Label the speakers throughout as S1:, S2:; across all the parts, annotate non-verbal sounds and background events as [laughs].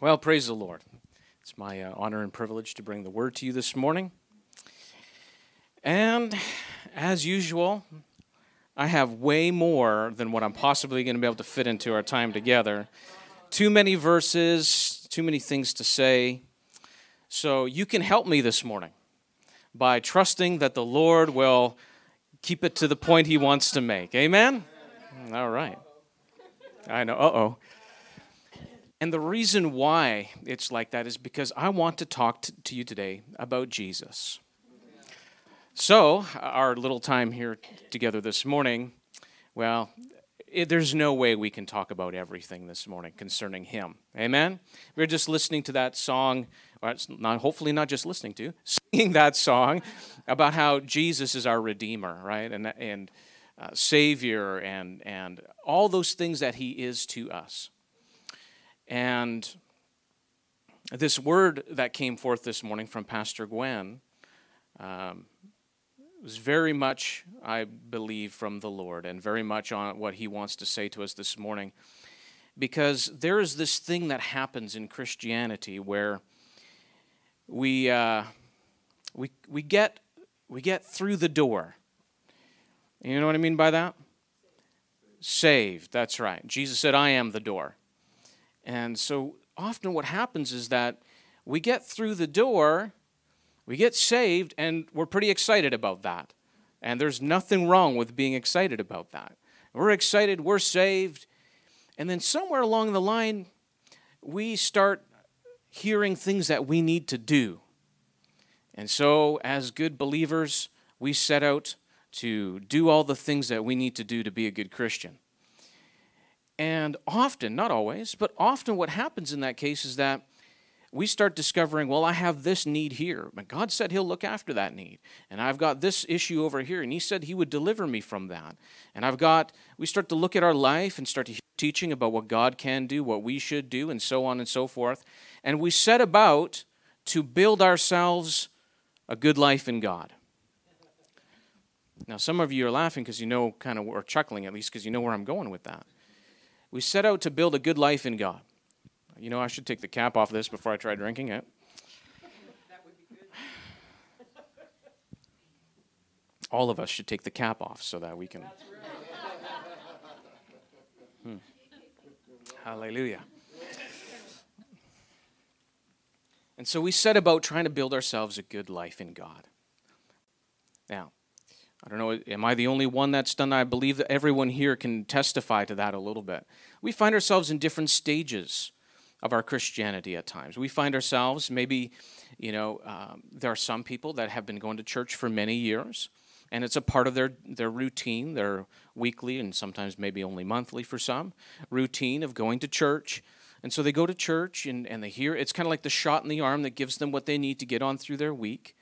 S1: Well, praise the Lord. It's my uh, honor and privilege to bring the word to you this morning. And as usual, I have way more than what I'm possibly going to be able to fit into our time together. Too many verses, too many things to say. So you can help me this morning by trusting that the Lord will keep it to the point He wants to make. Amen? All right. I know. Uh oh. And the reason why it's like that is because I want to talk to, to you today about Jesus. So, our little time here together this morning, well, it, there's no way we can talk about everything this morning concerning Him. Amen? We are just listening to that song, or not, hopefully not just listening to, [laughs] singing that song about how Jesus is our Redeemer, right? And, and uh, Savior, and, and all those things that He is to us. And this word that came forth this morning from Pastor Gwen um, was very much, I believe, from the Lord and very much on what He wants to say to us this morning. Because there is this thing that happens in Christianity where we, uh, we, we, get, we get through the door. You know what I mean by that? Saved, that's right. Jesus said, I am the door. And so often what happens is that we get through the door, we get saved, and we're pretty excited about that. And there's nothing wrong with being excited about that. We're excited, we're saved, and then somewhere along the line, we start hearing things that we need to do. And so, as good believers, we set out to do all the things that we need to do to be a good Christian. And often, not always, but often what happens in that case is that we start discovering, well, I have this need here, but God said He'll look after that need. And I've got this issue over here, and He said He would deliver me from that. And I've got, we start to look at our life and start to hear teaching about what God can do, what we should do, and so on and so forth. And we set about to build ourselves a good life in God. Now, some of you are laughing because you know, kind of, or chuckling at least because you know where I'm going with that. We set out to build a good life in God. You know, I should take the cap off this before I try drinking it. All of us should take the cap off so that we can. Hmm. Hallelujah. And so we set about trying to build ourselves a good life in God. Now, I don't know, am I the only one that's done that? I believe that everyone here can testify to that a little bit. We find ourselves in different stages of our Christianity at times. We find ourselves, maybe, you know, um, there are some people that have been going to church for many years, and it's a part of their, their routine, their weekly and sometimes maybe only monthly for some, routine of going to church. And so they go to church and, and they hear, it's kind of like the shot in the arm that gives them what they need to get on through their week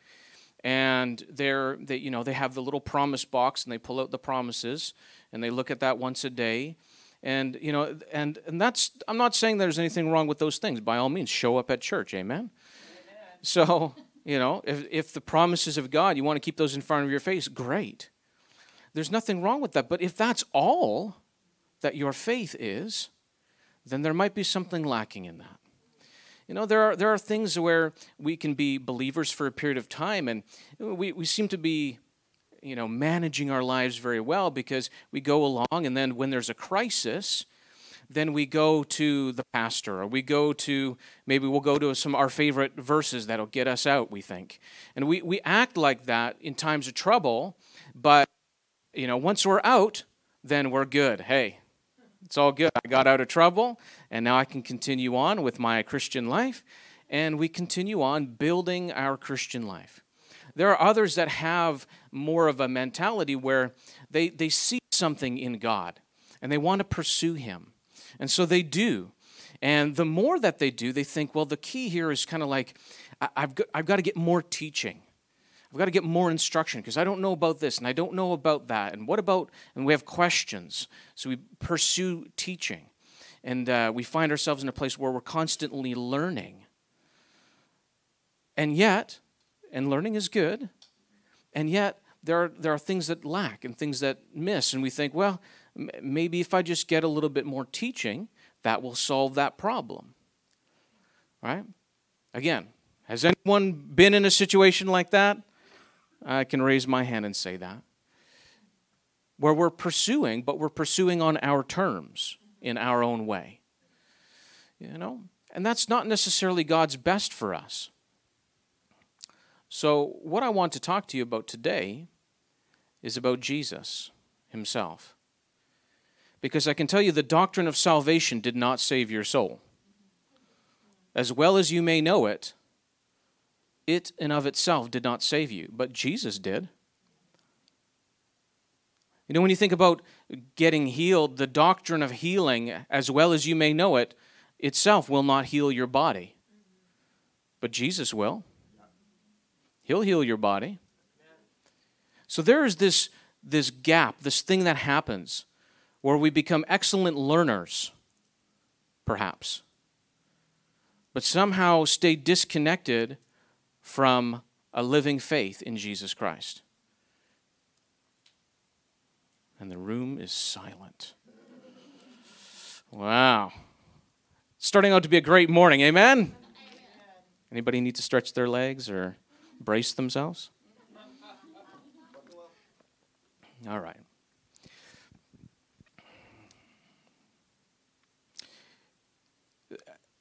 S1: and they're they you know they have the little promise box and they pull out the promises and they look at that once a day. And you know and and that's i'm not saying there's anything wrong with those things. By all means show up at church. Amen, amen. so [laughs] you know if if the promises of god you want to keep those in front of your face great. There's nothing wrong with that. But if that's all that your faith is then there might be something lacking in that you know, there are, there are things where we can be believers for a period of time and we, we seem to be, you know, managing our lives very well because we go along and then when there's a crisis, then we go to the pastor or we go to maybe we'll go to some our favorite verses that'll get us out we think. And we, we act like that in times of trouble but you know once we're out then we're good. Hey it's all good. I got out of trouble, and now I can continue on with my Christian life, and we continue on building our Christian life. There are others that have more of a mentality where they, they see something in God and they want to pursue Him. And so they do. And the more that they do, they think, well, the key here is kind of like, I've got, I've got to get more teaching. I've got to get more instruction because I don't know about this and I don't know about that. And what about, and we have questions. So we pursue teaching. And uh, we find ourselves in a place where we're constantly learning. And yet, and learning is good, and yet there are, there are things that lack and things that miss. And we think, well, m- maybe if I just get a little bit more teaching, that will solve that problem. Right? Again, has anyone been in a situation like that? I can raise my hand and say that. Where we're pursuing, but we're pursuing on our terms, in our own way. You know? And that's not necessarily God's best for us. So, what I want to talk to you about today is about Jesus himself. Because I can tell you the doctrine of salvation did not save your soul. As well as you may know it, it and of itself did not save you, but Jesus did. You know, when you think about getting healed, the doctrine of healing, as well as you may know it, itself will not heal your body. But Jesus will. He'll heal your body. So there is this, this gap, this thing that happens where we become excellent learners, perhaps, but somehow stay disconnected from a living faith in Jesus Christ. And the room is silent. Wow. Starting out to be a great morning, amen? Anybody need to stretch their legs or brace themselves? All right.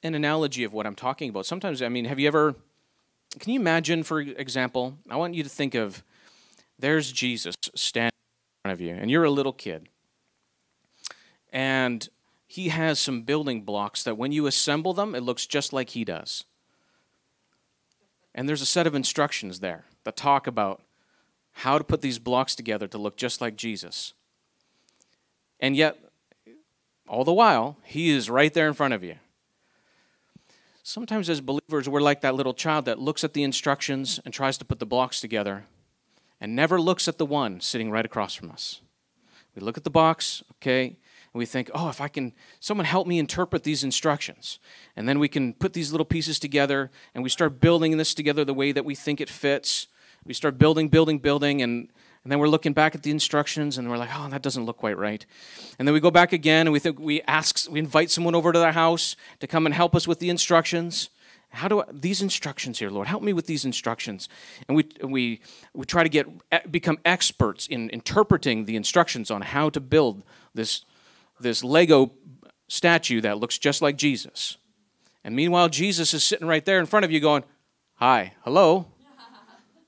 S1: An analogy of what I'm talking about. Sometimes, I mean, have you ever, can you imagine, for example, I want you to think of there's Jesus standing in front of you, and you're a little kid. And he has some building blocks that when you assemble them, it looks just like he does. And there's a set of instructions there that talk about how to put these blocks together to look just like Jesus. And yet, all the while, he is right there in front of you. Sometimes, as believers, we're like that little child that looks at the instructions and tries to put the blocks together and never looks at the one sitting right across from us. We look at the box, okay, and we think, oh, if I can, someone help me interpret these instructions. And then we can put these little pieces together and we start building this together the way that we think it fits. We start building, building, building, and, and then we're looking back at the instructions and we're like, oh, that doesn't look quite right. And then we go back again and we think we ask, we invite someone over to their house to come and help us with the instructions. How do I, these instructions here, Lord? Help me with these instructions. And we, we, we try to get become experts in interpreting the instructions on how to build this, this Lego statue that looks just like Jesus. And meanwhile, Jesus is sitting right there in front of you going, Hi, hello,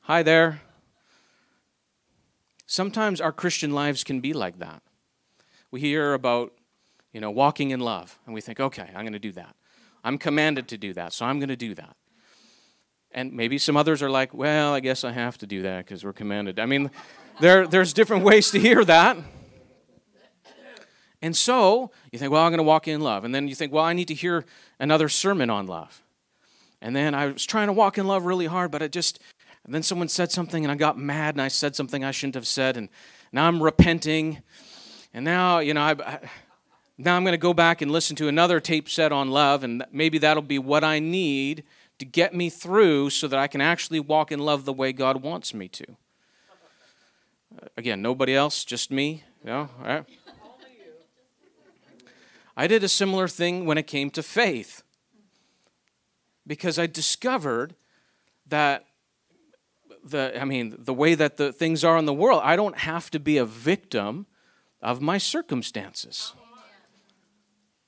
S1: hi there. Sometimes our Christian lives can be like that. We hear about, you know, walking in love, and we think, okay, I'm going to do that. I'm commanded to do that, so I'm going to do that. And maybe some others are like, well, I guess I have to do that because we're commanded. I mean, there, there's different [laughs] ways to hear that. And so you think, well, I'm going to walk in love. And then you think, well, I need to hear another sermon on love. And then I was trying to walk in love really hard, but it just, and then someone said something and I got mad and I said something I shouldn't have said. And now I'm repenting. And now, you know, I, I now I'm going to go back and listen to another tape set on love, and maybe that'll be what I need to get me through so that I can actually walk in love the way God wants me to. Uh, again, nobody else, just me. Know, all right? I did a similar thing when it came to faith because I discovered that the I mean the way that the things are in the world, I don't have to be a victim of my circumstances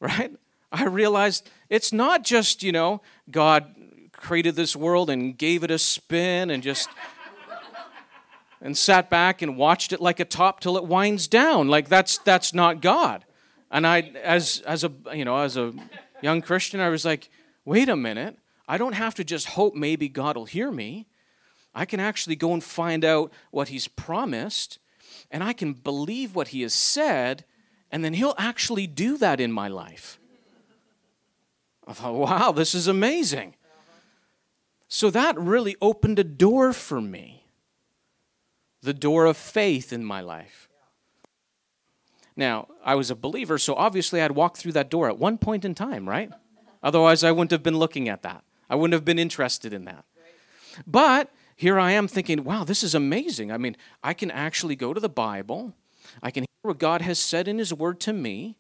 S1: right? I realized it's not just, you know, God created this world and gave it a spin and just [laughs] and sat back and watched it like a top till it winds down. Like that's that's not God. And I as as a you know, as a young Christian, I was like, wait a minute. I don't have to just hope maybe God will hear me. I can actually go and find out what he's promised and I can believe what he has said and then He'll actually do that in my life. I thought, wow, this is amazing. So that really opened a door for me the door of faith in my life. Now, I was a believer, so obviously I'd walk through that door at one point in time, right? Otherwise, I wouldn't have been looking at that. I wouldn't have been interested in that. But here I am thinking, wow, this is amazing. I mean, I can actually go to the Bible, I can hear what God has said in His Word to me,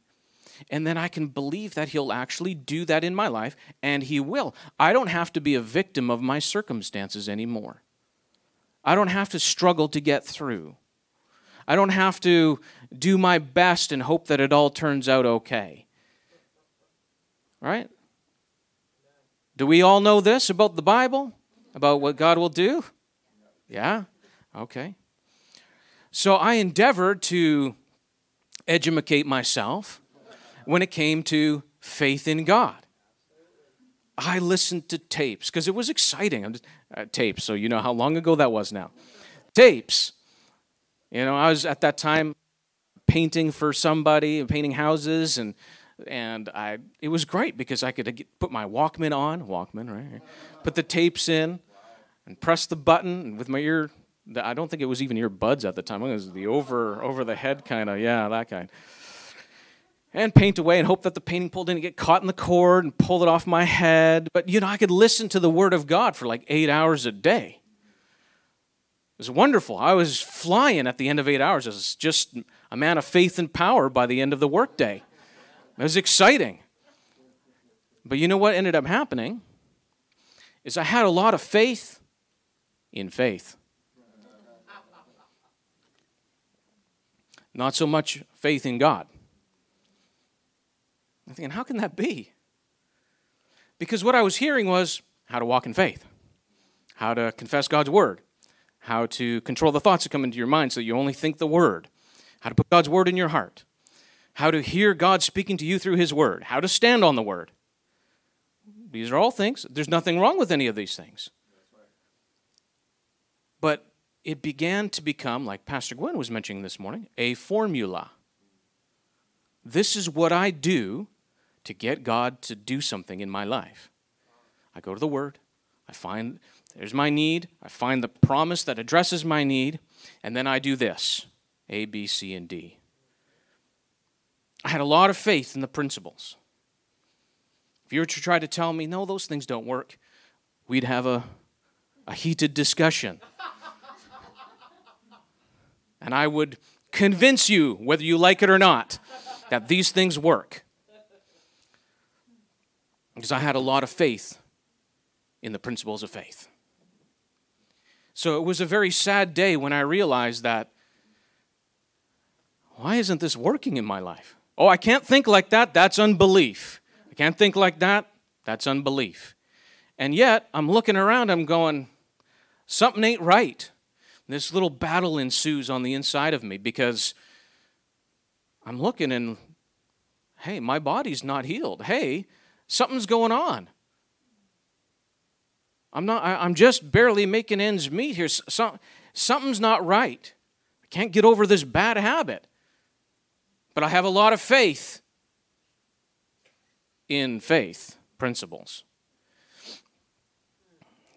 S1: and then I can believe that He'll actually do that in my life, and He will. I don't have to be a victim of my circumstances anymore. I don't have to struggle to get through. I don't have to do my best and hope that it all turns out okay. Right? Do we all know this about the Bible? About what God will do? Yeah? Okay. So I endeavored to educate myself when it came to faith in God. I listened to tapes because it was exciting. I'm just, uh, tapes, so you know how long ago that was now. Tapes. You know, I was at that time painting for somebody, painting houses, and and I it was great because I could get, put my Walkman on, Walkman, right? Put the tapes in, and press the button with my ear. I don't think it was even earbuds at the time. It was the over over the head kind of, yeah, that kind and paint away and hope that the painting pole didn't get caught in the cord and pull it off my head. But you know, I could listen to the Word of God for like eight hours a day. It was wonderful. I was flying at the end of eight hours as just a man of faith and power by the end of the workday. It was exciting. But you know what ended up happening? Is I had a lot of faith in faith. Not so much faith in God. I'm thinking, how can that be? Because what I was hearing was how to walk in faith, how to confess God's word, how to control the thoughts that come into your mind so you only think the word, how to put God's word in your heart, how to hear God speaking to you through his word, how to stand on the word. These are all things. There's nothing wrong with any of these things. But it began to become, like Pastor Gwen was mentioning this morning, a formula. This is what I do to get God to do something in my life. I go to the Word, I find there's my need, I find the promise that addresses my need, and then I do this A, B, C, and D. I had a lot of faith in the principles. If you were to try to tell me, no, those things don't work, we'd have a, a heated discussion. and I would convince you, whether you like it or not, that these things work because I had a lot of faith in the principles of faith. So it was a very sad day when I realized that why isn't this working in my life? Oh, I can't think like that. That's unbelief. I can't think like that. That's unbelief. And yet, I'm looking around, I'm going, something ain't right. This little battle ensues on the inside of me because I'm looking and, hey, my body's not healed. Hey, Something's going on. I'm not I, am just barely making ends meet here. Some, something's not right. I can't get over this bad habit. But I have a lot of faith in faith principles.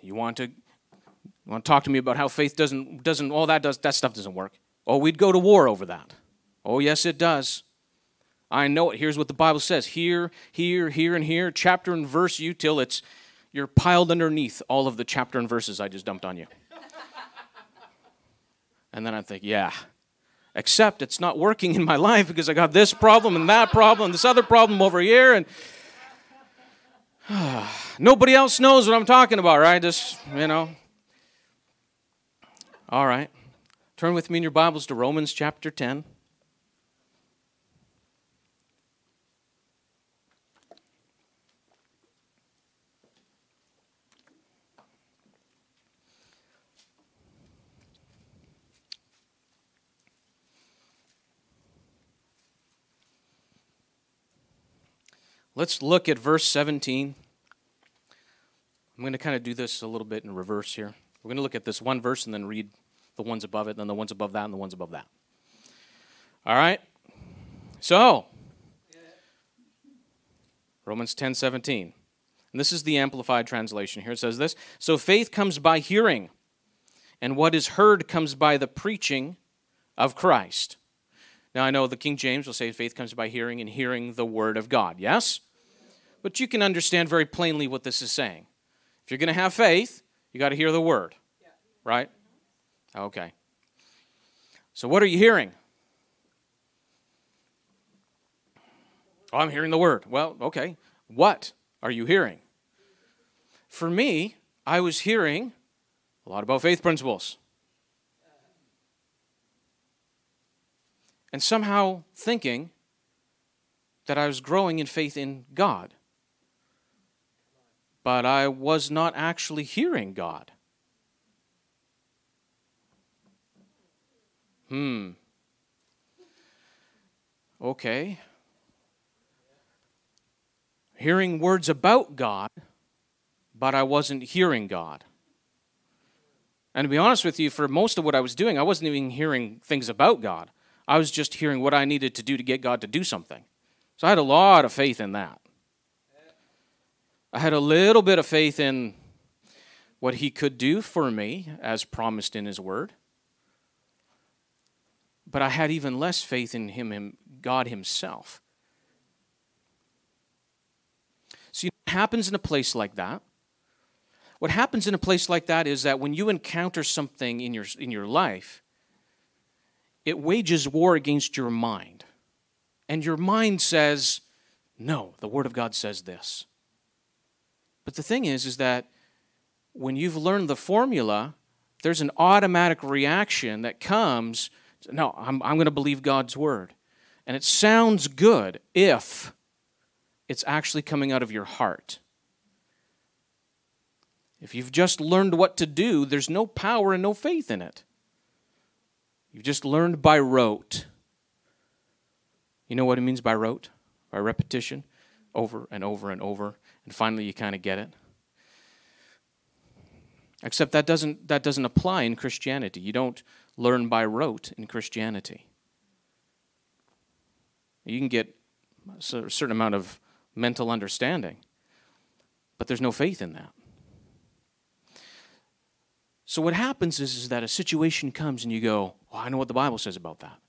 S1: You want to you want to talk to me about how faith doesn't doesn't all that does that stuff doesn't work. Oh, we'd go to war over that. Oh, yes, it does. I know it. Here's what the Bible says here, here, here, and here, chapter and verse you till it's you're piled underneath all of the chapter and verses I just dumped on you. [laughs] and then I think, yeah. Except it's not working in my life because I got this problem and that problem, this other problem over here, and [sighs] nobody else knows what I'm talking about, right? Just, you know. All right. Turn with me in your Bibles to Romans chapter 10. Let's look at verse 17. I'm going to kind of do this a little bit in reverse here. We're going to look at this one verse and then read the ones above it, then the ones above that, and the ones above that. All right? So, Romans 10 17. And this is the Amplified translation here. It says this So faith comes by hearing, and what is heard comes by the preaching of Christ. Now, I know the King James will say faith comes by hearing and hearing the word of God. Yes? But you can understand very plainly what this is saying. If you're going to have faith, you got to hear the word. Right? Okay. So, what are you hearing? Oh, I'm hearing the word. Well, okay. What are you hearing? For me, I was hearing a lot about faith principles. And somehow thinking that I was growing in faith in God. But I was not actually hearing God. Hmm. Okay. Hearing words about God, but I wasn't hearing God. And to be honest with you, for most of what I was doing, I wasn't even hearing things about God. I was just hearing what I needed to do to get God to do something. So I had a lot of faith in that. I had a little bit of faith in what He could do for me as promised in His Word. But I had even less faith in Him, him God Himself. See, what happens in a place like that? What happens in a place like that is that when you encounter something in your, in your life, it wages war against your mind. And your mind says, no, the Word of God says this. But the thing is, is that when you've learned the formula, there's an automatic reaction that comes no, I'm, I'm going to believe God's Word. And it sounds good if it's actually coming out of your heart. If you've just learned what to do, there's no power and no faith in it. You've just learned by rote. You know what it means by rote? By repetition? Over and over and over. And finally you kind of get it. Except that doesn't, that doesn't apply in Christianity. You don't learn by rote in Christianity. You can get a certain amount of mental understanding, but there's no faith in that. So what happens is, is that a situation comes and you go, I know what the Bible says about that.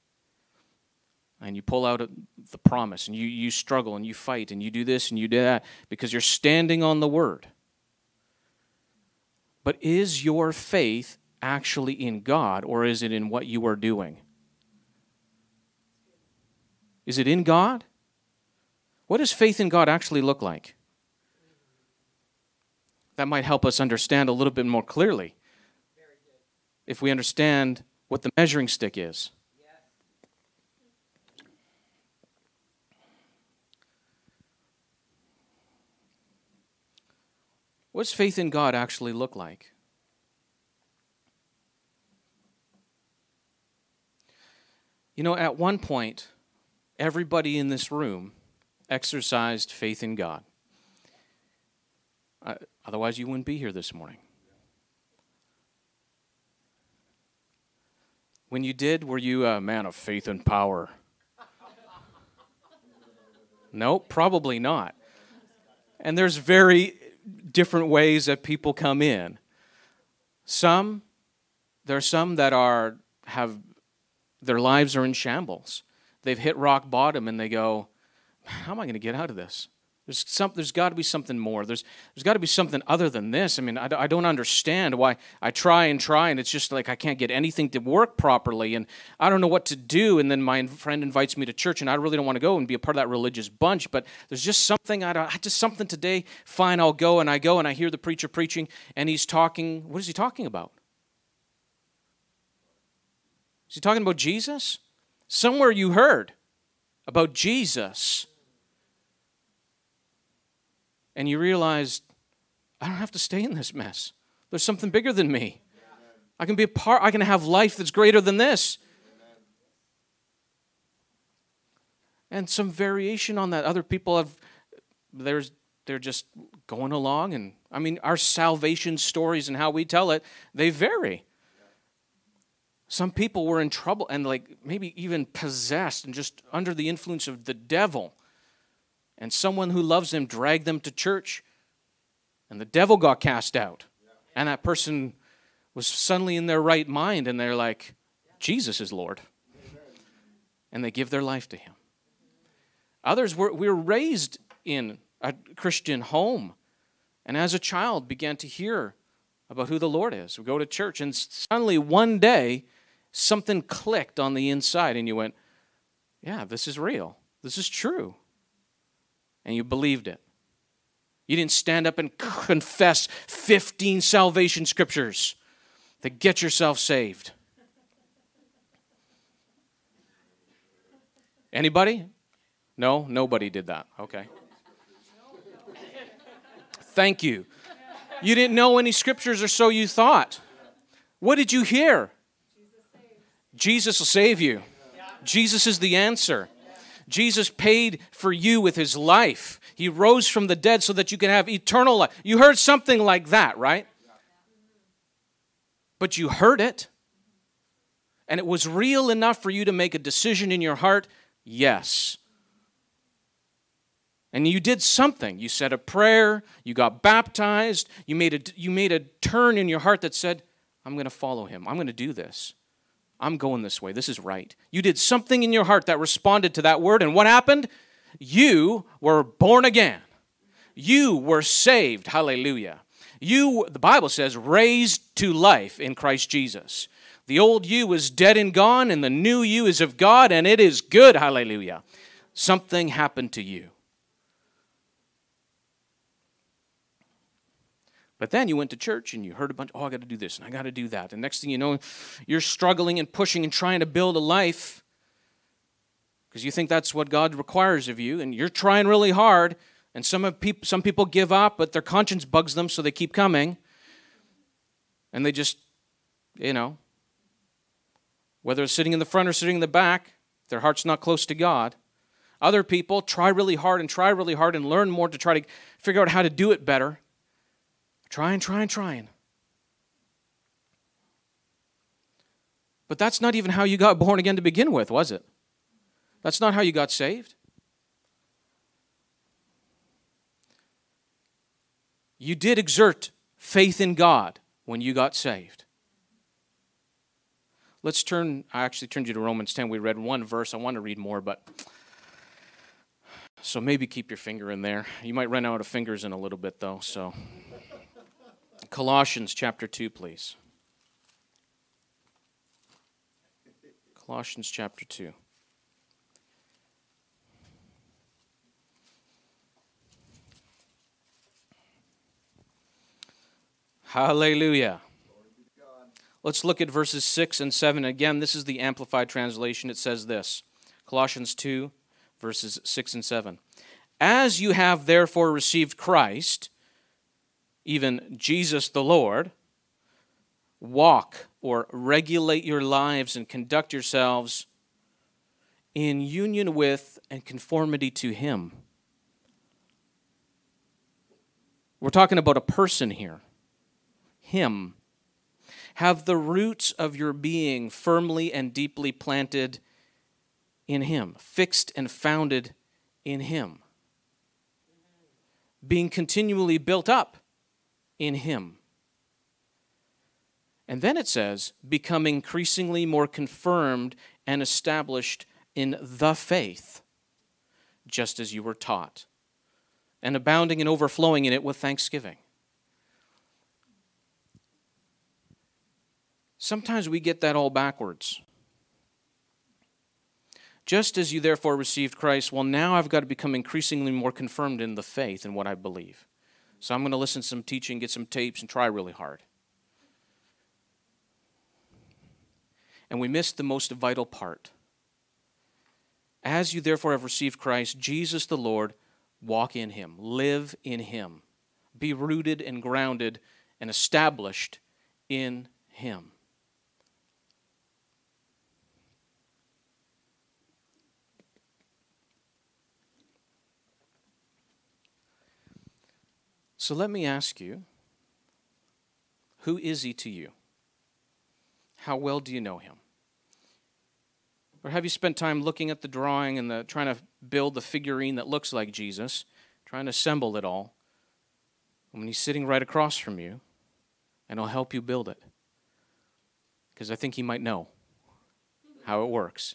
S1: And you pull out the promise and you, you struggle and you fight and you do this and you do that because you're standing on the word. But is your faith actually in God or is it in what you are doing? Is it in God? What does faith in God actually look like? That might help us understand a little bit more clearly if we understand what the measuring stick is. What does faith in God actually look like? You know, at one point, everybody in this room exercised faith in God. Uh, otherwise, you wouldn't be here this morning. When you did, were you a man of faith and power? [laughs] no, probably not. And there's very different ways that people come in. Some, there are some that are have their lives are in shambles. They've hit rock bottom and they go, How am I going to get out of this? There's, there's got to be something more. There's, there's got to be something other than this. I mean, I, I don't understand why I try and try, and it's just like I can't get anything to work properly, and I don't know what to do. And then my friend invites me to church, and I really don't want to go and be a part of that religious bunch, but there's just something, I don't, just something today. Fine, I'll go, and I go, and I hear the preacher preaching, and he's talking. What is he talking about? Is he talking about Jesus? Somewhere you heard about Jesus and you realize, I don't have to stay in this mess. There's something bigger than me. I can be a part, I can have life that's greater than this. And some variation on that. Other people have, there's, they're just going along. And I mean, our salvation stories and how we tell it, they vary. Some people were in trouble and like maybe even possessed and just under the influence of the devil and someone who loves them dragged them to church, and the devil got cast out. And that person was suddenly in their right mind, and they're like, Jesus is Lord. And they give their life to Him. Others were, we were raised in a Christian home, and as a child began to hear about who the Lord is. We go to church, and suddenly one day, something clicked on the inside, and you went, Yeah, this is real. This is true. And you believed it. You didn't stand up and confess 15 salvation scriptures to get yourself saved. Anybody? No, nobody did that. Okay. Thank you. You didn't know any scriptures, or so you thought. What did you hear? Jesus will save you. Jesus is the answer. Jesus paid for you with his life. He rose from the dead so that you can have eternal life. You heard something like that, right? But you heard it. And it was real enough for you to make a decision in your heart yes. And you did something. You said a prayer, you got baptized, you made a, you made a turn in your heart that said, I'm going to follow him. I'm going to do this. I'm going this way. This is right. You did something in your heart that responded to that word, and what happened? You were born again. You were saved. Hallelujah. You, the Bible says, raised to life in Christ Jesus. The old you is dead and gone, and the new you is of God, and it is good. Hallelujah. Something happened to you. But then you went to church and you heard a bunch, oh, I got to do this and I got to do that. And next thing you know, you're struggling and pushing and trying to build a life because you think that's what God requires of you. And you're trying really hard. And some, people, some people give up, but their conscience bugs them, so they keep coming. And they just, you know, whether it's sitting in the front or sitting in the back, their heart's not close to God. Other people try really hard and try really hard and learn more to try to figure out how to do it better. Trying, trying, trying. But that's not even how you got born again to begin with, was it? That's not how you got saved. You did exert faith in God when you got saved. Let's turn, I actually turned you to Romans 10. We read one verse. I want to read more, but so maybe keep your finger in there. You might run out of fingers in a little bit, though, so. Colossians chapter 2, please. Colossians chapter 2. Hallelujah. Let's look at verses 6 and 7. Again, this is the Amplified Translation. It says this Colossians 2, verses 6 and 7. As you have therefore received Christ, even Jesus the Lord, walk or regulate your lives and conduct yourselves in union with and conformity to Him. We're talking about a person here. Him. Have the roots of your being firmly and deeply planted in Him, fixed and founded in Him. Being continually built up in Him. And then it says, become increasingly more confirmed and established in the faith, just as you were taught, and abounding and overflowing in it with thanksgiving. Sometimes we get that all backwards. Just as you therefore received Christ, well, now I've got to become increasingly more confirmed in the faith and what I believe. So I'm going to listen to some teaching, get some tapes, and try really hard. And we missed the most vital part. As you therefore have received Christ, Jesus the Lord, walk in him, live in him, be rooted and grounded and established in him. So let me ask you who is he to you? How well do you know him? Or have you spent time looking at the drawing and the, trying to build the figurine that looks like Jesus, trying to assemble it all? When he's sitting right across from you, and he'll help you build it. Because I think he might know how it works.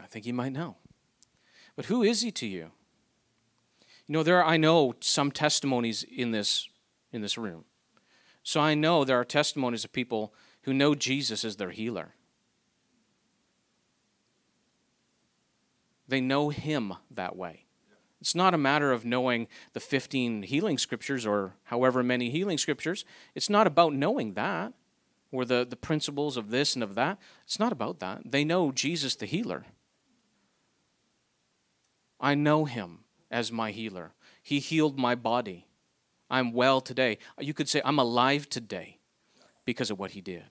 S1: I think he might know. But who is he to you? You know, there are, I know some testimonies in this in this room. So I know there are testimonies of people who know Jesus as their healer. They know him that way. It's not a matter of knowing the 15 healing scriptures or however many healing scriptures. It's not about knowing that or the, the principles of this and of that. It's not about that. They know Jesus the healer. I know him as my healer. He healed my body. I'm well today. You could say, I'm alive today because of what he did.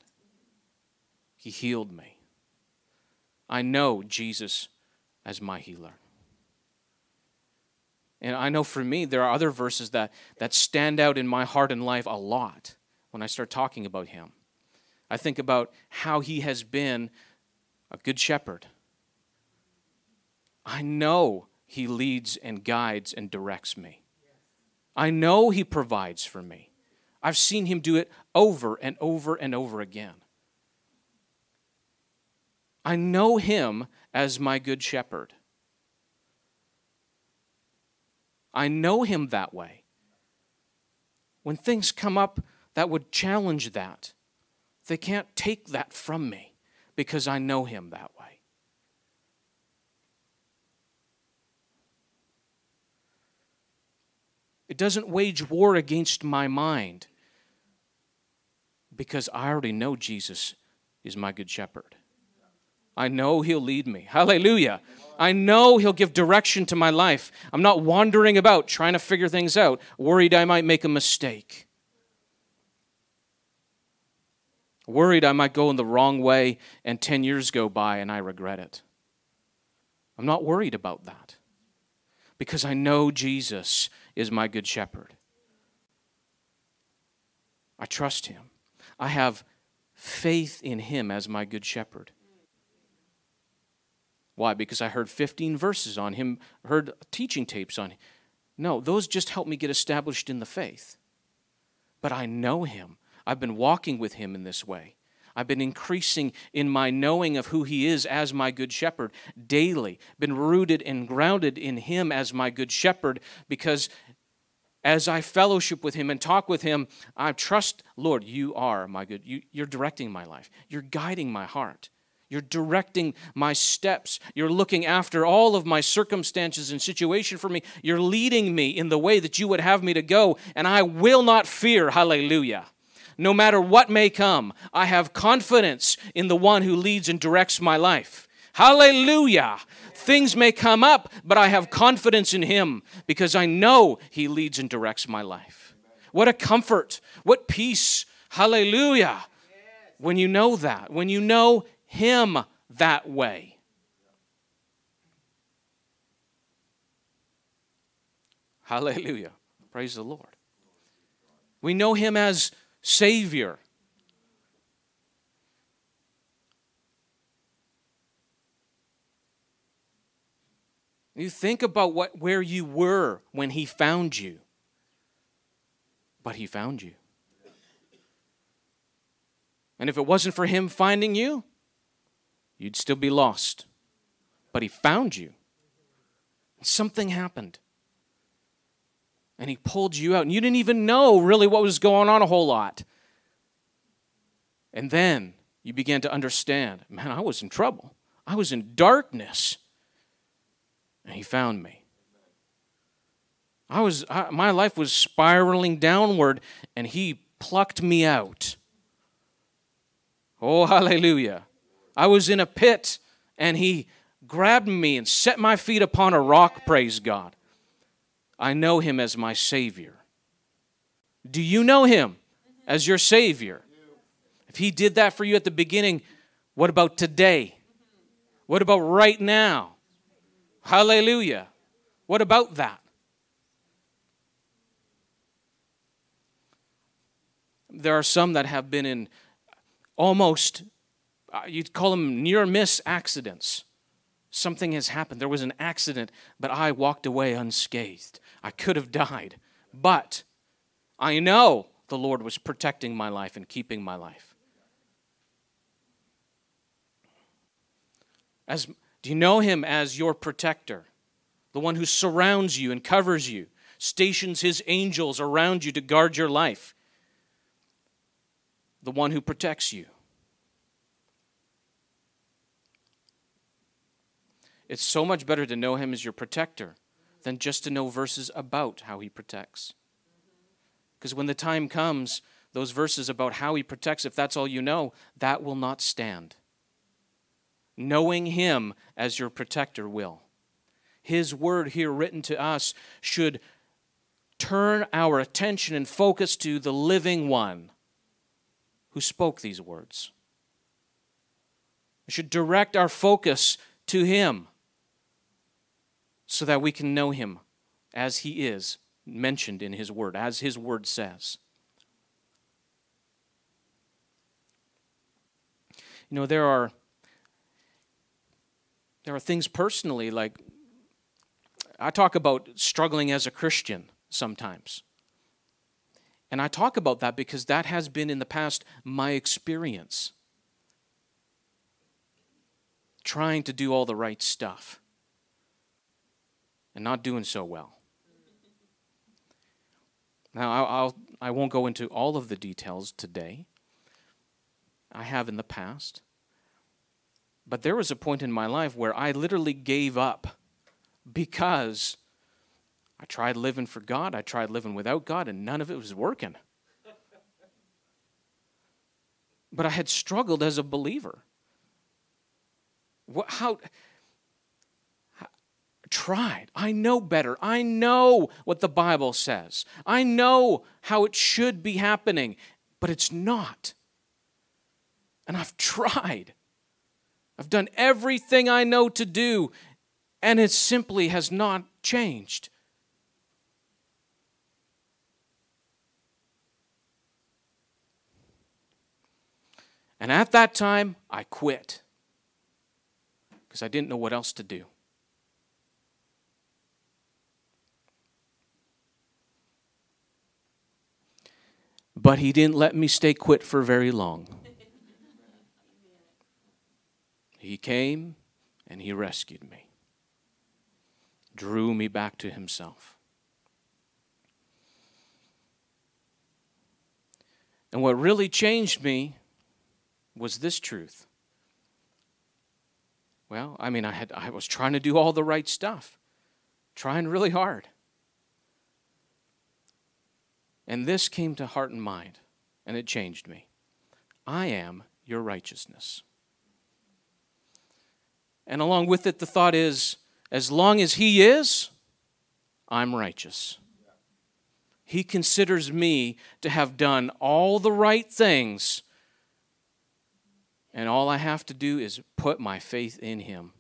S1: He healed me. I know Jesus as my healer. And I know for me, there are other verses that, that stand out in my heart and life a lot when I start talking about him. I think about how he has been a good shepherd. I know he leads and guides and directs me. I know He provides for me. I've seen Him do it over and over and over again. I know Him as my good shepherd. I know Him that way. When things come up that would challenge that, they can't take that from me because I know Him that way. It doesn't wage war against my mind because I already know Jesus is my good shepherd. I know he'll lead me. Hallelujah. I know he'll give direction to my life. I'm not wandering about trying to figure things out, worried I might make a mistake. Worried I might go in the wrong way and 10 years go by and I regret it. I'm not worried about that because I know Jesus is my good shepherd. I trust him. I have faith in him as my good shepherd. Why? Because I heard 15 verses on him, heard teaching tapes on him. No, those just help me get established in the faith. But I know him. I've been walking with him in this way. I've been increasing in my knowing of who He is as my good shepherd daily, been rooted and grounded in Him as my good shepherd because as I fellowship with Him and talk with Him, I trust, Lord, you are my good. You, you're directing my life, you're guiding my heart. You're directing my steps. You're looking after all of my circumstances and situation for me. You're leading me in the way that you would have me to go, and I will not fear. Hallelujah no matter what may come, I have confidence in the one who leads and directs my life. Hallelujah. Things may come up, but I have confidence in him because I know he leads and directs my life. What a comfort. What peace. Hallelujah. When you know that, when you know him that way. Hallelujah. Praise the Lord. We know him as Savior. You think about what, where you were when He found you. But He found you. And if it wasn't for Him finding you, you'd still be lost. But He found you. Something happened and he pulled you out. And you didn't even know really what was going on a whole lot. And then you began to understand man, I was in trouble. I was in darkness. And he found me. I was, I, my life was spiraling downward, and he plucked me out. Oh, hallelujah. I was in a pit, and he grabbed me and set my feet upon a rock, praise God. I know him as my Savior. Do you know him as your Savior? If he did that for you at the beginning, what about today? What about right now? Hallelujah. What about that? There are some that have been in almost uh, you'd call them near miss accidents. Something has happened. There was an accident, but I walked away unscathed. I could have died. But I know the Lord was protecting my life and keeping my life. As, do you know him as your protector? The one who surrounds you and covers you, stations his angels around you to guard your life. The one who protects you. It's so much better to know him as your protector than just to know verses about how he protects. Because when the time comes, those verses about how he protects, if that's all you know, that will not stand. Knowing him as your protector will. His word here written to us should turn our attention and focus to the living one who spoke these words. It should direct our focus to him so that we can know him as he is mentioned in his word, as his word says. You know, there are there are things personally like I talk about struggling as a Christian sometimes. And I talk about that because that has been in the past my experience. Trying to do all the right stuff and not doing so well. Now, I'll, I'll, I won't go into all of the details today. I have in the past. But there was a point in my life where I literally gave up because I tried living for God, I tried living without God, and none of it was working. But I had struggled as a believer. What, how, tried. I know better. I know what the Bible says. I know how it should be happening, but it's not. And I've [laughs] tried. I've done everything I know to do, and it simply has not changed. And at that time, I quit because I didn't know what else to do. But he didn't let me stay quit for very long. He came and he rescued me, drew me back to himself. And what really changed me was this truth. Well, I mean, I, had, I was trying to do all the right stuff, trying really hard. And this came to heart and mind, and it changed me. I am your righteousness. And along with it, the thought is as long as He is, I'm righteous. He considers me to have done all the right things, and all I have to do is put my faith in Him.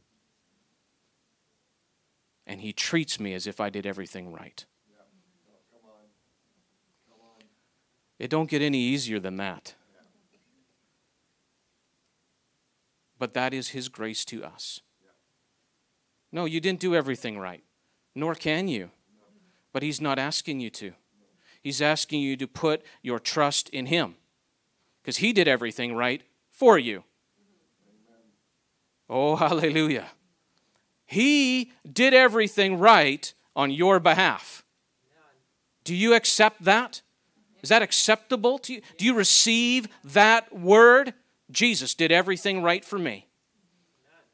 S1: And He treats me as if I did everything right. It don't get any easier than that. But that is his grace to us. No, you didn't do everything right, nor can you. But he's not asking you to. He's asking you to put your trust in him because he did everything right for you. Oh, hallelujah. He did everything right on your behalf. Do you accept that? Is that acceptable to you? Do you receive that word? Jesus did everything right for me.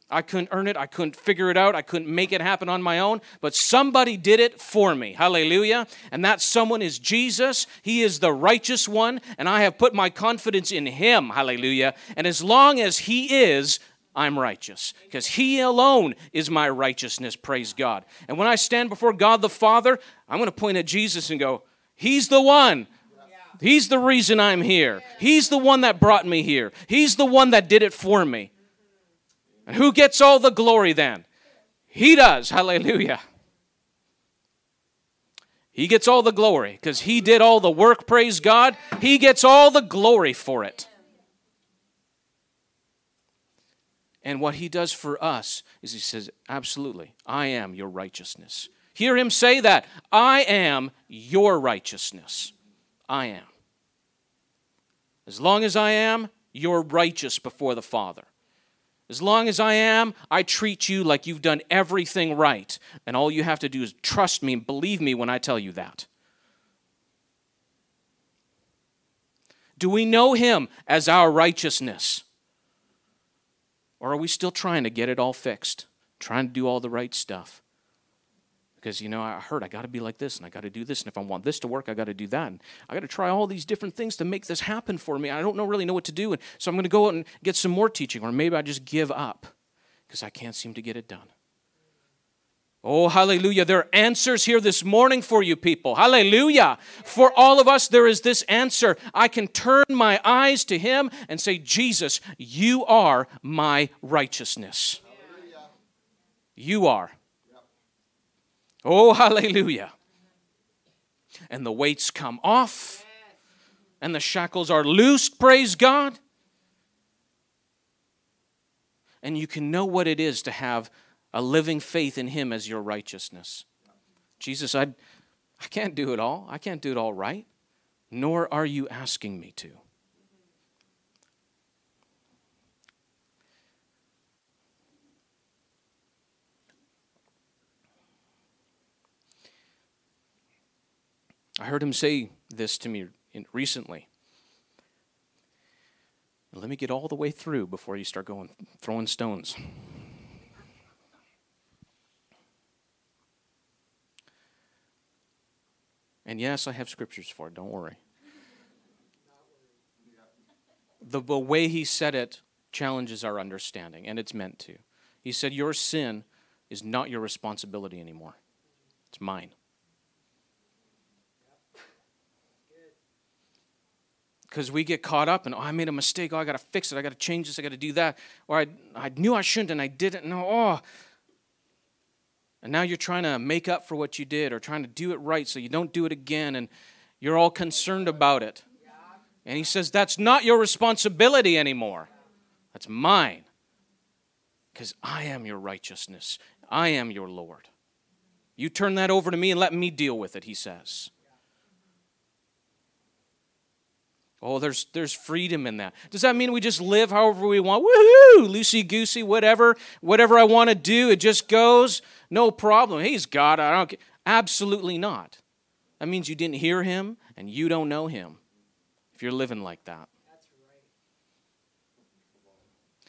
S1: I couldn't earn it. I couldn't figure it out. I couldn't make it happen on my own, but somebody did it for me. Hallelujah. And that someone is Jesus. He is the righteous one, and I have put my confidence in him. Hallelujah. And as long as he is, I'm righteous because He alone is my righteousness, praise God. And when I stand before God the Father, I'm going to point at Jesus and go, He's the one He's the reason I'm here. He's the one that brought me here. He's the one that did it for me. And who gets all the glory then? He does. Hallelujah. He gets all the glory because he did all the work, praise God. He gets all the glory for it. And what he does for us is he says, Absolutely, I am your righteousness. Hear him say that. I am your righteousness. I am. As long as I am, you're righteous before the Father. As long as I am, I treat you like you've done everything right. And all you have to do is trust me and believe me when I tell you that. Do we know him as our righteousness? Or are we still trying to get it all fixed, trying to do all the right stuff? Because, you know, I heard I got to be like this and I got to do this. And if I want this to work, I got to do that. And I got to try all these different things to make this happen for me. I don't know, really know what to do. And so I'm going to go out and get some more teaching. Or maybe I just give up because I can't seem to get it done. Oh, hallelujah. There are answers here this morning for you people. Hallelujah. For all of us, there is this answer. I can turn my eyes to Him and say, Jesus, you are my righteousness. You are. Oh, hallelujah. And the weights come off, and the shackles are loosed, praise God. And you can know what it is to have a living faith in Him as your righteousness. Jesus, I, I can't do it all. I can't do it all right, nor are you asking me to. I heard him say this to me recently. Let me get all the way through before you start going throwing stones. And yes, I have scriptures for it, don't worry. The, the way he said it challenges our understanding, and it's meant to. He said, Your sin is not your responsibility anymore, it's mine. Because we get caught up and, oh, I made a mistake. Oh, I got to fix it. I got to change this. I got to do that. Or I, I knew I shouldn't and I didn't. No, oh, and now you're trying to make up for what you did or trying to do it right so you don't do it again and you're all concerned about it. And he says, That's not your responsibility anymore. That's mine. Because I am your righteousness, I am your Lord. You turn that over to me and let me deal with it, he says. Oh, there's there's freedom in that. Does that mean we just live however we want? Woohoo! Loosey goosey, whatever, whatever I want to do, it just goes. No problem. He's God. I don't. Absolutely not. That means you didn't hear him and you don't know him. If you're living like that.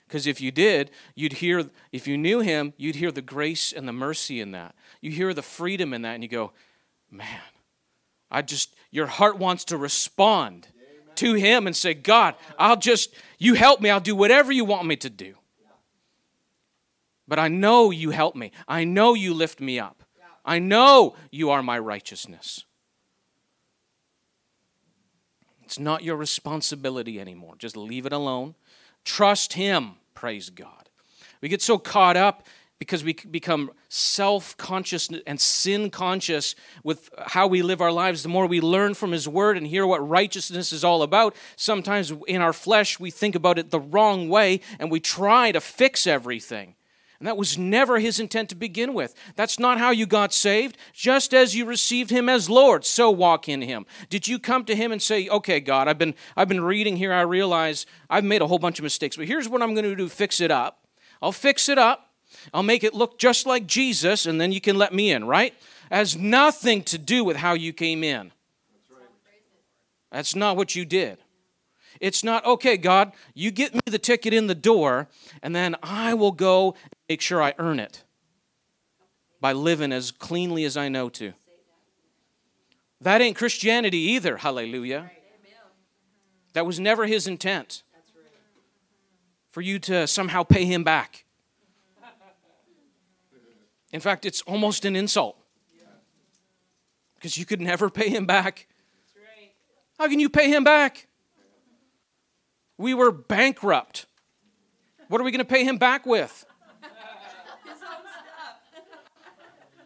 S1: Because if you did, you'd hear, if you knew him, you'd hear the grace and the mercy in that. You hear the freedom in that, and you go, man, I just, your heart wants to respond to him and say, God, I'll just, you help me, I'll do whatever you want me to do. But I know you help me. I know you lift me up. I know you are my righteousness. It's not your responsibility anymore. Just leave it alone. Trust Him. Praise God. We get so caught up because we become self conscious and sin conscious with how we live our lives. The more we learn from His Word and hear what righteousness is all about, sometimes in our flesh we think about it the wrong way and we try to fix everything. And that was never his intent to begin with. That's not how you got saved. Just as you received him as Lord, so walk in him. Did you come to him and say, "Okay, God, I've been I've been reading here. I realize I've made a whole bunch of mistakes, but here's what I'm going to do: fix it up. I'll fix it up. I'll make it look just like Jesus, and then you can let me in." Right? It has nothing to do with how you came in. That's not what you did. It's not, okay, God, you get me the ticket in the door, and then I will go make sure I earn it by living as cleanly as I know to. That ain't Christianity either, hallelujah. That was never his intent for you to somehow pay him back. In fact, it's almost an insult because you could never pay him back. How can you pay him back? We were bankrupt. What are we going to pay him back with?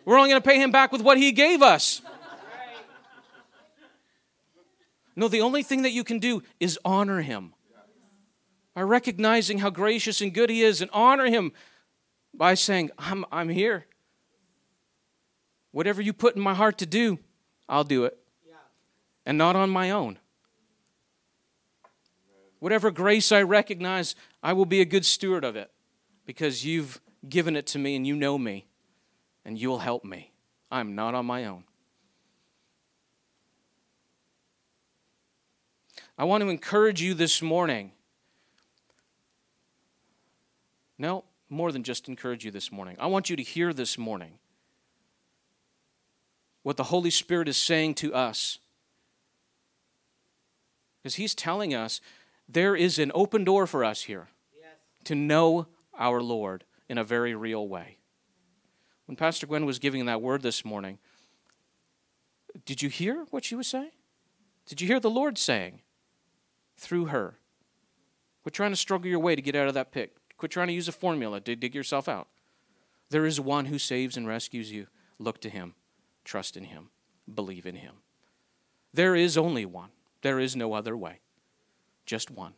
S1: We're only going to pay him back with what he gave us. No, the only thing that you can do is honor him. by recognizing how gracious and good He is, and honor Him by saying, I'm, I'm here. Whatever you put in my heart to do, I'll do it. And not on my own. Whatever grace I recognize, I will be a good steward of it because you've given it to me and you know me and you'll help me. I'm not on my own. I want to encourage you this morning. No, more than just encourage you this morning. I want you to hear this morning what the Holy Spirit is saying to us. Because He's telling us there is an open door for us here yes. to know our Lord in a very real way. When Pastor Gwen was giving that word this morning, did you hear what she was saying? Did you hear the Lord saying through her? We're trying to struggle your way to get out of that pit. Quit trying to use a formula to dig yourself out. There is one who saves and rescues you. Look to him, trust in him, believe in him. There is only one, there is no other way. Just one.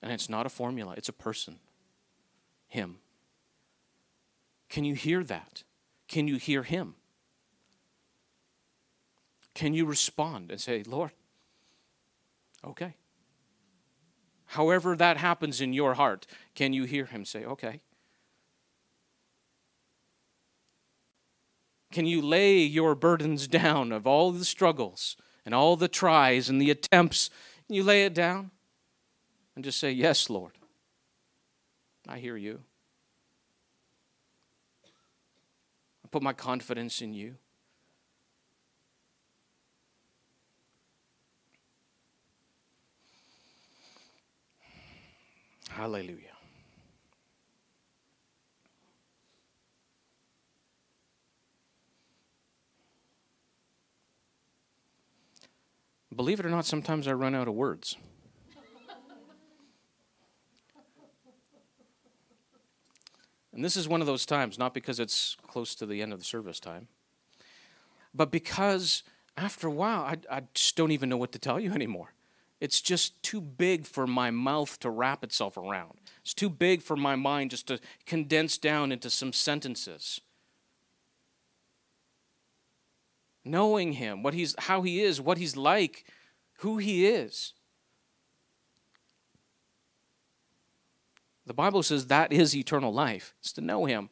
S1: And it's not a formula, it's a person. Him. Can you hear that? Can you hear Him? Can you respond and say, Lord, okay? However, that happens in your heart, can you hear Him say, okay? Can you lay your burdens down of all the struggles and all the tries and the attempts? Can you lay it down and just say, Yes, Lord, I hear you. I put my confidence in you. Hallelujah. Believe it or not, sometimes I run out of words. And this is one of those times, not because it's close to the end of the service time, but because after a while, I, I just don't even know what to tell you [laughs] anymore. It's just too big for my mouth to wrap itself around. It's too big for my mind just to condense down into some sentences. Knowing him, what he's, how he is, what he's like, who he is. The Bible says that is eternal life, it's to know Him.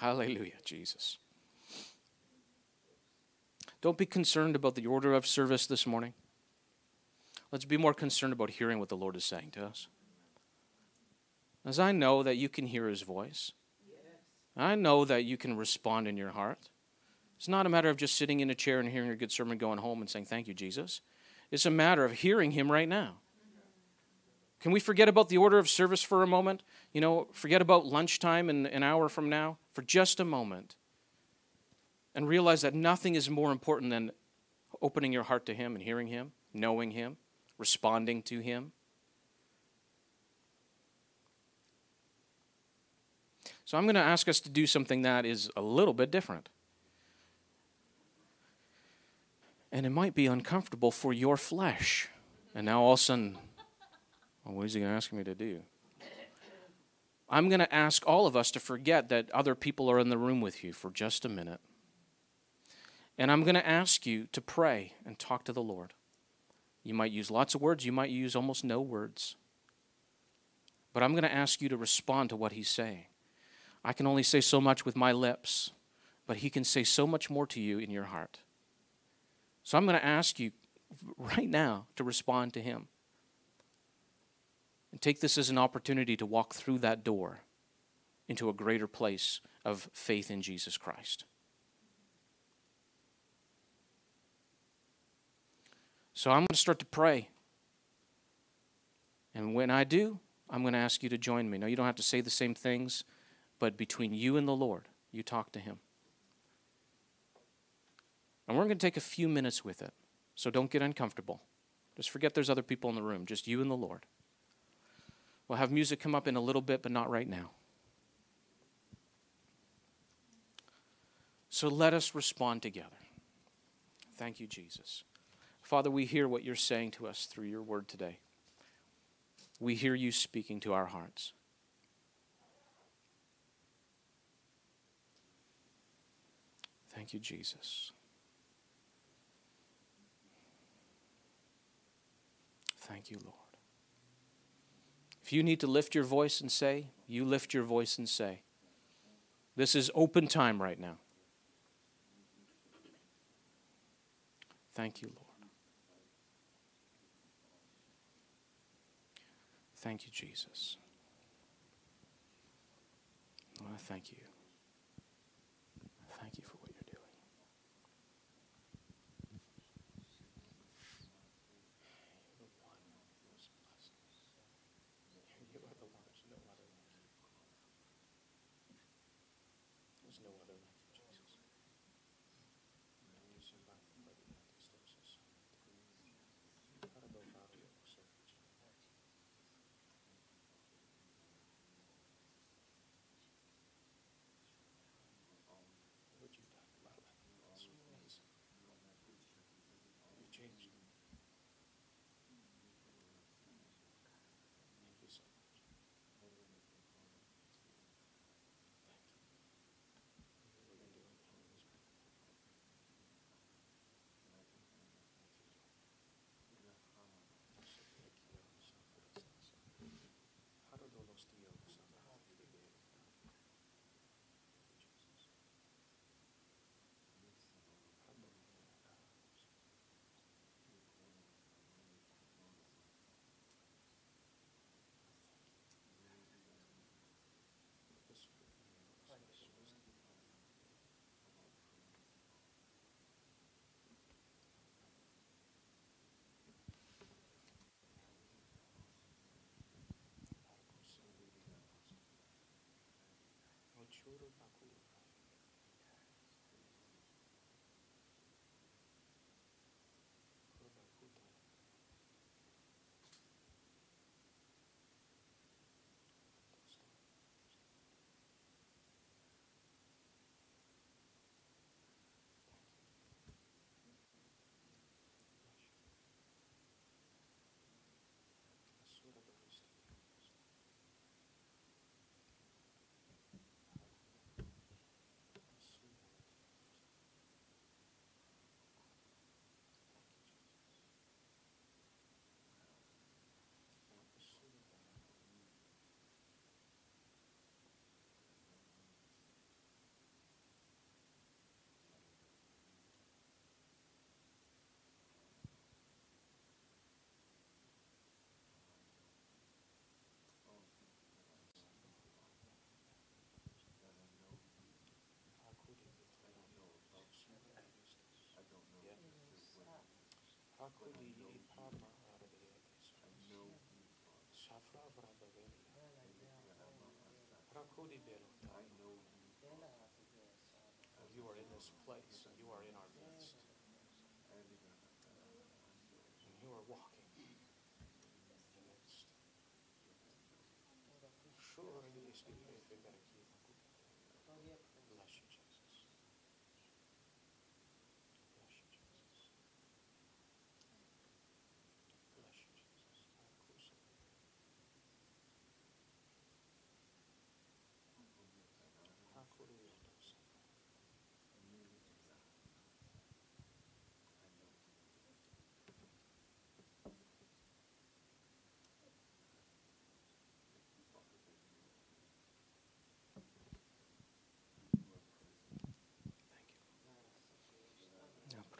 S1: Hallelujah, Jesus. Don't be concerned about the order of service this morning. Let's be more concerned about hearing what the Lord is saying to us. As I know that you can hear His voice, I know that you can respond in your heart. It's not a matter of just sitting in a chair and hearing a good sermon, going home and saying, Thank you, Jesus. It's a matter of hearing Him right now. Can we forget about the order of service for a moment? You know, forget about lunchtime in an hour from now for just a moment and realize that nothing is more important than opening your heart to Him and hearing Him, knowing Him, responding to Him. So I'm going to ask us to do something that is a little bit different. And it might be uncomfortable for your flesh. And now all of a sudden, well, what is he going to ask me to do? I'm going to ask all of us to forget that other people are in the room with you for just a minute. And I'm going to ask you to pray and talk to the Lord. You might use lots of words, you might use almost no words. But I'm going to ask you to respond to what he's saying. I can only say so much with my lips, but He can say so much more to you in your heart. So I'm going to ask you right now to respond to Him. And take this as an opportunity to walk through that door into a greater place of faith in Jesus Christ. So I'm going to start to pray. And when I do, I'm going to ask you to join me. Now, you don't have to say the same things but between you and the Lord, you talk to Him. And we're going to take a few minutes with it, so don't get uncomfortable. Just forget there's other people in the room, just you and the Lord. We'll have music come up in a little bit, but not right now. So let us respond together. Thank you, Jesus. Father, we hear what you're saying to us through your word today. We hear you speaking to our hearts. Thank you, Jesus. Thank you, Lord. If you need to lift your voice and say, you lift your voice and say. This is open time right now. Thank you, Lord. Thank you, Jesus. I thank you. Rakudi belota. You You are in this place and you are in our midst. And you are walking in the midst. Surely is the Bless you, Jesus. Bless you, Jesus. Bless you, Jesus. Hakuriotos. Thank you. Ja, probosore dia perini contamus.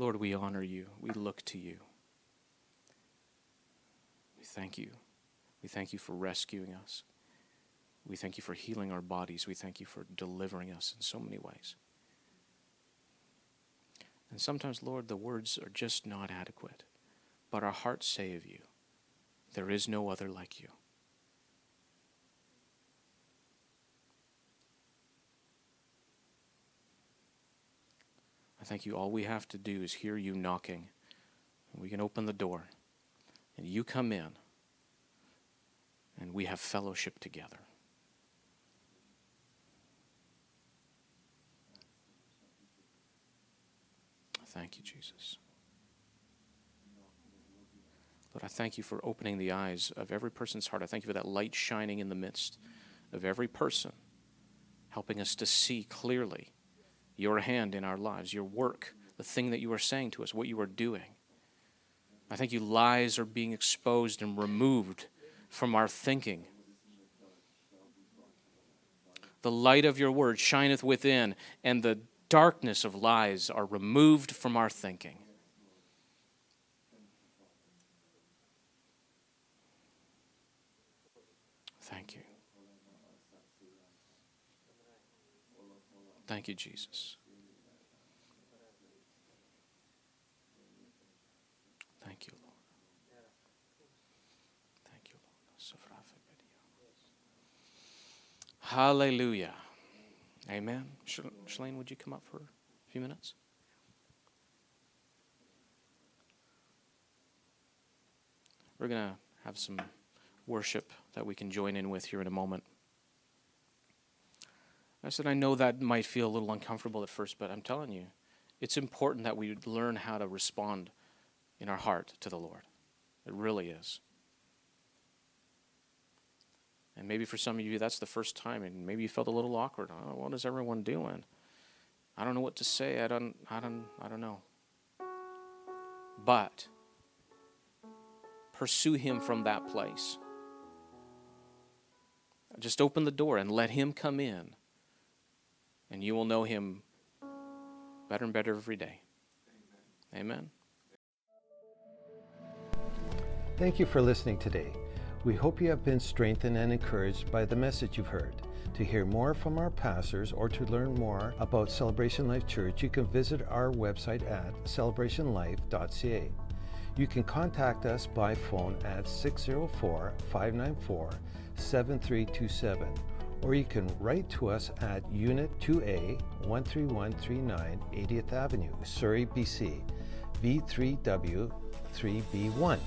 S1: Lord, we honor you. We look to you. We thank you. We thank you for rescuing us. We thank you for healing our bodies. We thank you for delivering us in so many ways. And sometimes, Lord, the words are just not adequate, but our hearts say of you, there is no other like you. I thank you. All we have to do is hear you knocking. We can open the door, and you come in, and we have fellowship together. Thank you, Jesus. Lord, I thank you for opening the eyes of every person's heart. I thank you for that light shining in the midst of every person, helping us to see clearly your hand in our lives, your work, the thing that you are saying to us, what you are doing. I thank you, lies are being exposed and removed from our thinking. The light of your word shineth within, and the darkness of lies are removed from our thinking. Thank you. Thank you, Jesus. Thank you, Lord. Thank you, Lord. Hallelujah. Amen. Shalane, would you come up for a few minutes? We're going to have some worship that we can join in with here in a moment. I said, I know that might feel a little uncomfortable at first, but I'm telling you, it's important that we learn how to respond in our heart to the Lord. It really is. And maybe for some of you, that's the first time, and maybe you felt a little awkward. Oh, what is everyone doing? I don't know what to say. I don't. I don't. I don't know. But pursue Him from that place. Just open the door and let Him come in and you will know him better and better every day. Amen.
S2: Thank you for listening today. We hope you have been strengthened and encouraged by the message you've heard. To hear more from our pastors or to learn more about Celebration Life Church, you can visit our website at celebrationlife.ca. You can contact us by phone at 604 594 7327 or you can write to us at Unit 2A, 13139 80th Avenue, Surrey, BC, V3W3B1.